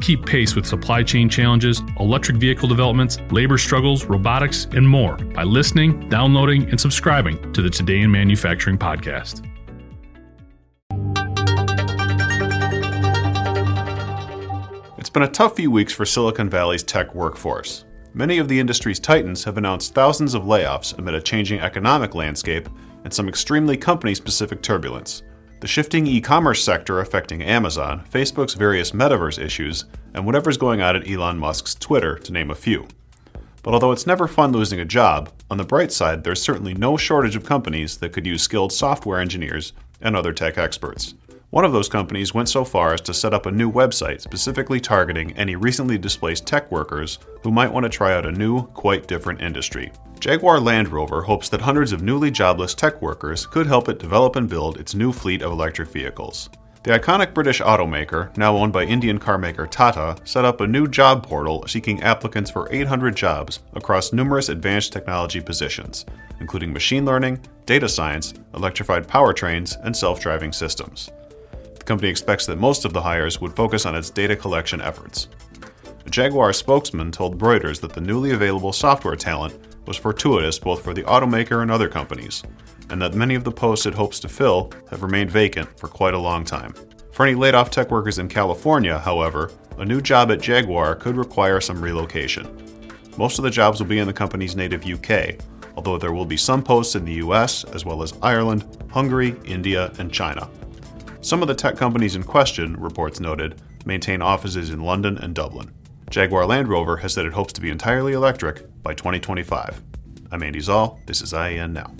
Keep pace with supply chain challenges, electric vehicle developments, labor struggles, robotics, and more by listening, downloading, and subscribing to the Today in Manufacturing podcast. It's been a tough few weeks for Silicon Valley's tech workforce. Many of the industry's titans have announced thousands of layoffs amid a changing economic landscape and some extremely company specific turbulence the shifting e commerce sector affecting Amazon, Facebook's various metaverse issues, and whatever's going on at Elon Musk's Twitter, to name a few. But although it's never fun losing a job, on the bright side, there's certainly no shortage of companies that could use skilled software engineers and other tech experts. One of those companies went so far as to set up a new website specifically targeting any recently displaced tech workers who might want to try out a new, quite different industry. Jaguar Land Rover hopes that hundreds of newly jobless tech workers could help it develop and build its new fleet of electric vehicles. The iconic British automaker, now owned by Indian carmaker Tata, set up a new job portal seeking applicants for 800 jobs across numerous advanced technology positions, including machine learning, data science, electrified powertrains, and self driving systems. The company expects that most of the hires would focus on its data collection efforts. A Jaguar spokesman told Reuters that the newly available software talent was fortuitous both for the automaker and other companies, and that many of the posts it hopes to fill have remained vacant for quite a long time. For any laid off tech workers in California, however, a new job at Jaguar could require some relocation. Most of the jobs will be in the company's native UK, although there will be some posts in the US, as well as Ireland, Hungary, India, and China. Some of the tech companies in question, reports noted, maintain offices in London and Dublin. Jaguar Land Rover has said it hopes to be entirely electric by 2025. I'm Andy Szal. This is IEN Now.